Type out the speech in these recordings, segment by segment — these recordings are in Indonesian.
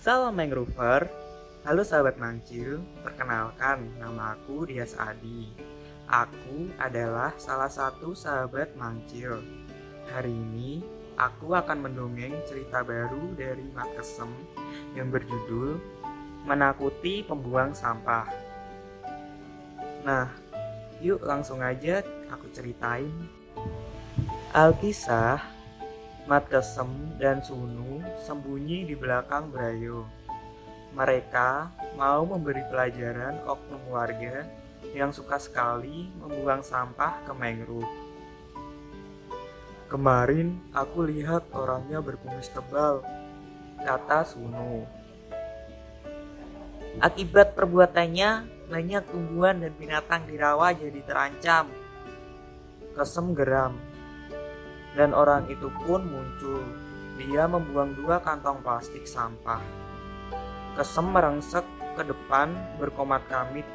Salam Mangrover, halo sahabat mancil, perkenalkan nama aku Dias Adi. Aku adalah salah satu sahabat mancil. Hari ini aku akan mendongeng cerita baru dari Mat Kesem yang berjudul Menakuti Pembuang Sampah. Nah, yuk langsung aja aku ceritain. Alkisah Mat Kesem dan Sunu sembunyi di belakang Brayo. Mereka mau memberi pelajaran oknum warga yang suka sekali membuang sampah ke mangrove. Kemarin aku lihat orangnya berkumis tebal, kata Sunu. Akibat perbuatannya, banyak tumbuhan dan binatang di rawa jadi terancam. Kesem geram, dan orang itu pun muncul. Dia membuang dua kantong plastik sampah. Kesem merengsek ke depan berkomat kamit.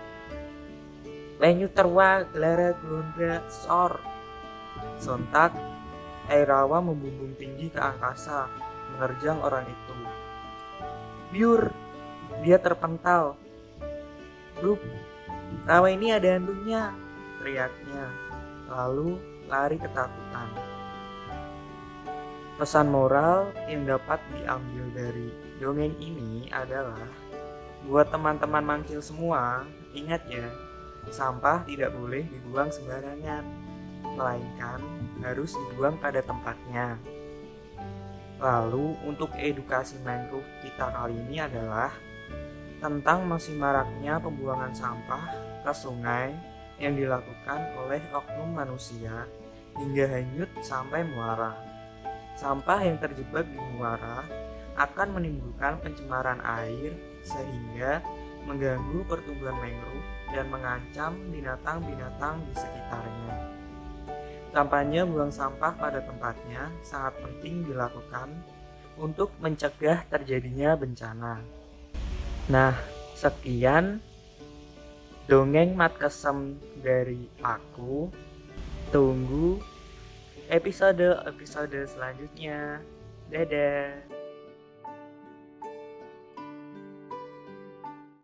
Lenyu terwa gelara gelondra sor. Sontak, air rawa membumbung tinggi ke angkasa, menerjang orang itu. Biur, dia terpental. Grup, rawa ini ada handungnya, teriaknya. Lalu lari ketakutan. Pesan moral yang dapat diambil dari dongeng ini adalah buat teman-teman mangkil semua, ingat ya, sampah tidak boleh dibuang sembarangan, melainkan harus dibuang pada tempatnya. Lalu untuk edukasi mangrove kita kali ini adalah tentang masih maraknya pembuangan sampah ke sungai yang dilakukan oleh oknum manusia hingga hanyut sampai muara. Sampah yang terjebak di muara akan menimbulkan pencemaran air sehingga mengganggu pertumbuhan mangrove dan mengancam binatang-binatang di sekitarnya. Kampanye buang sampah pada tempatnya sangat penting dilakukan untuk mencegah terjadinya bencana. Nah, sekian dongeng mat kesem dari aku. Tunggu episode-episode selanjutnya. Dadah.